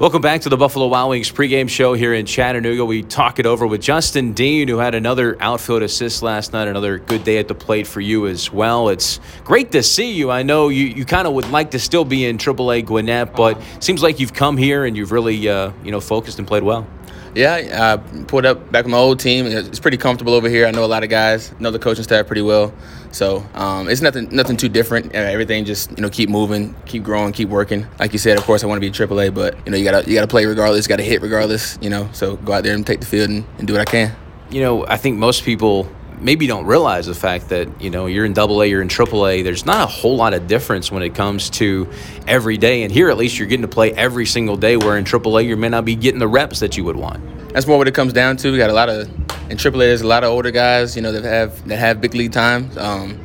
Welcome back to the Buffalo Wild Wings pregame show here in Chattanooga. We talk it over with Justin Dean, who had another outfield assist last night, another good day at the plate for you as well. It's great to see you. I know you, you kind of would like to still be in AAA Gwinnett, but seems like you've come here and you've really uh, you know focused and played well. Yeah, I pulled up back with my old team. It's pretty comfortable over here. I know a lot of guys, know the coaching staff pretty well. So um, it's nothing nothing too different. Everything just you know keep moving, keep growing, keep working. Like you said, of course I want to be AAA, but you know you gotta you gotta play regardless, got to hit regardless. You know, so go out there and take the field and, and do what I can. You know, I think most people maybe don't realize the fact that you know you're in double A, you're in triple A. There's not a whole lot of difference when it comes to every day. And here, at least, you're getting to play every single day. Where in triple A, you may not be getting the reps that you would want. That's more what it comes down to. We got a lot of in triple A. There's a lot of older guys, you know, that have that have big league time. Um,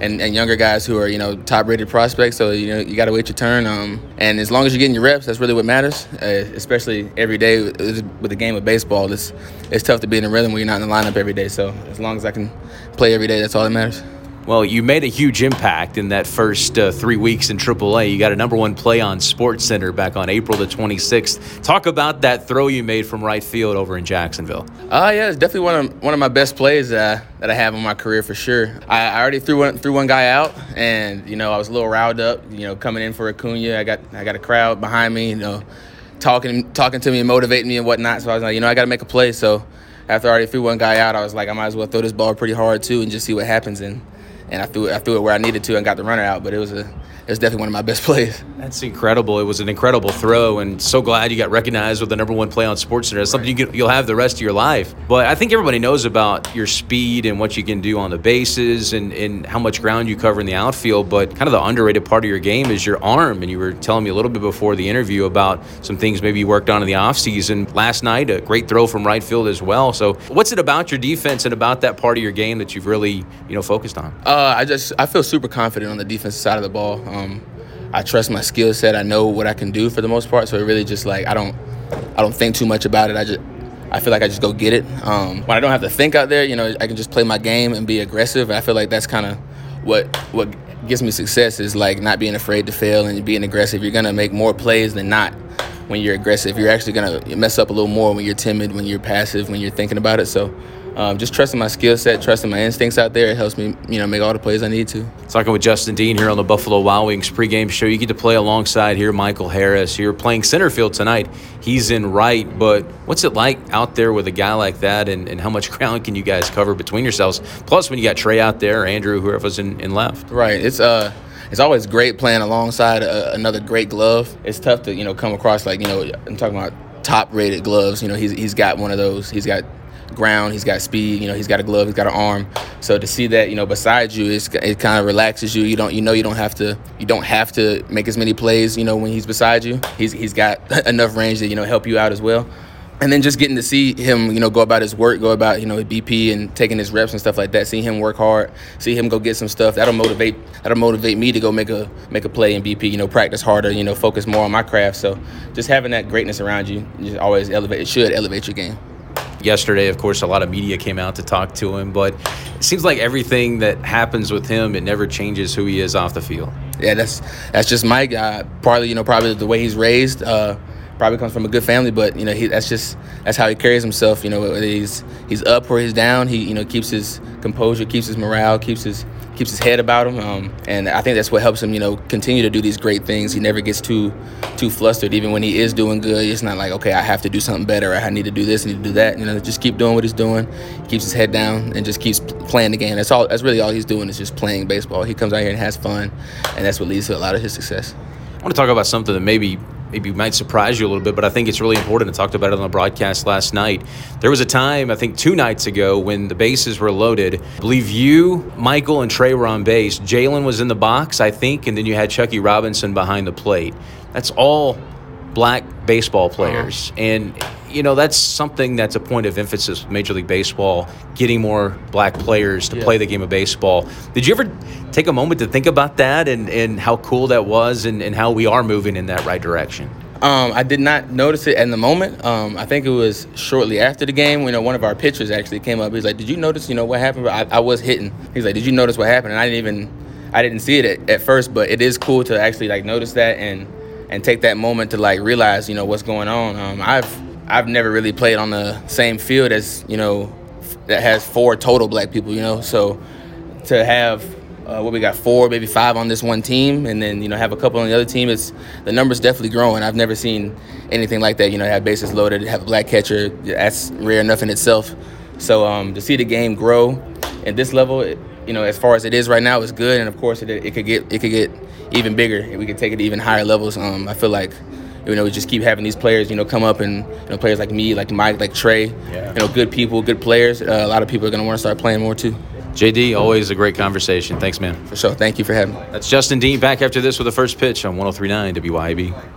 and, and younger guys who are you know top rated prospects. So you know you got to wait your turn. Um, and as long as you're getting your reps, that's really what matters. Uh, especially every day with the game of baseball, it's it's tough to be in a rhythm when you're not in the lineup every day. So as long as I can play every day, that's all that matters. Well, you made a huge impact in that first uh, three weeks in AAA. You got a number one play on Sports Center back on April the 26th. Talk about that throw you made from right field over in Jacksonville. Uh, yeah, it's definitely one of one of my best plays uh, that I have in my career for sure. I, I, already threw one threw one guy out, and you know I was a little riled up. You know, coming in for Acuna, I got I got a crowd behind me. You know, talking talking to me and motivating me and whatnot. So I was like, you know, I got to make a play. So after I already threw one guy out, I was like, I might as well throw this ball pretty hard too and just see what happens. And and I threw it, I threw it where I needed to and got the runner out. But it was a it was definitely one of my best plays. That's incredible. It was an incredible throw, and so glad you got recognized with the number one play on SportsCenter. It's something you can, you'll have the rest of your life. But I think everybody knows about your speed and what you can do on the bases and, and how much ground you cover in the outfield. But kind of the underrated part of your game is your arm. And you were telling me a little bit before the interview about some things maybe you worked on in the offseason. Last night, a great throw from right field as well. So, what's it about your defense and about that part of your game that you've really you know focused on? Uh, I just I feel super confident on the defensive side of the ball. Um, I trust my skill set. I know what I can do for the most part. So it really just like I don't I don't think too much about it. I just I feel like I just go get it. Um, when I don't have to think out there, you know, I can just play my game and be aggressive. I feel like that's kind of what what gives me success is like not being afraid to fail and being aggressive. You're gonna make more plays than not when you're aggressive. You're actually gonna mess up a little more when you're timid, when you're passive, when you're thinking about it. So um, just trusting my skill set, trusting my instincts out there, it helps me, you know, make all the plays I need to. Talking with Justin Dean here on the Buffalo Wild Wings pregame show. You get to play alongside here Michael Harris. You're playing center field tonight. He's in right, but what's it like out there with a guy like that, and, and how much ground can you guys cover between yourselves? Plus, when you got Trey out there, Andrew, whoever's in, in left. Right. It's uh it's always great playing alongside a, another great glove. It's tough to you know come across like you know I'm talking about top rated gloves. You know he's he's got one of those. He's got ground. He's got speed. You know, he's got a glove. He's got an arm. So to see that, you know, beside you, it's, it kind of relaxes you. You don't, you know, you don't have to, you don't have to make as many plays. You know, when he's beside you, he's he's got enough range to you know help you out as well. And then just getting to see him, you know, go about his work, go about, you know, BP and taking his reps and stuff like that. See him work hard, see him go get some stuff. That'll motivate. That'll motivate me to go make a make a play in BP. You know, practice harder. You know, focus more on my craft. So just having that greatness around you, just always elevate. It should elevate your game yesterday, of course, a lot of media came out to talk to him, but it seems like everything that happens with him, it never changes who he is off the field. Yeah, that's that's just Mike. Uh, partly, you know, probably the way he's raised. Uh, probably comes from a good family, but you know, he, that's just that's how he carries himself. You know, he's he's up or he's down, he you know keeps his composure, keeps his morale, keeps his keeps his head about him, um, and I think that's what helps him, you know, continue to do these great things. He never gets too too flustered, even when he is doing good. It's not like, okay, I have to do something better. I need to do this, I need to do that. You know, just keep doing what he's doing. He keeps his head down and just keeps playing the game. That's all. That's really all he's doing is just playing baseball. He comes out here and has fun, and that's what leads to a lot of his success. I want to talk about something that maybe maybe might surprise you a little bit, but I think it's really important. I talked about it on the broadcast last night. There was a time, I think two nights ago, when the bases were loaded. I believe you, Michael, and Trey were on base. Jalen was in the box, I think, and then you had Chucky Robinson behind the plate. That's all black baseball players. Uh-huh. And you know that's something that's a point of emphasis with Major League Baseball, getting more black players to yeah. play the game of baseball. Did you ever take a moment to think about that and, and how cool that was and, and how we are moving in that right direction? Um, I did not notice it in the moment. Um, I think it was shortly after the game. You know, one of our pitchers actually came up. He's like, "Did you notice? You know what happened?" I, I was hitting. He's like, "Did you notice what happened?" And I didn't even, I didn't see it at, at first. But it is cool to actually like notice that and and take that moment to like realize, you know, what's going on. Um, I've I've never really played on the same field as you know that has four total black people. You know, so to have uh, what we got four, maybe five on this one team, and then you know have a couple on the other team. It's the numbers definitely growing. I've never seen anything like that. You know, have bases loaded, have a black catcher. That's rare enough in itself. So um, to see the game grow at this level, it, you know, as far as it is right now, is good. And of course, it, it could get it could get even bigger. We could take it to even higher levels. Um, I feel like you know, we just keep having these players, you know, come up and you know, players like me, like Mike, like Trey, yeah. you know, good people, good players. Uh, a lot of people are going to want to start playing more too. JD, always a great conversation. Thanks, man. For sure. Thank you for having me. That's Justin Dean back after this with the first pitch on 1039 WYAB.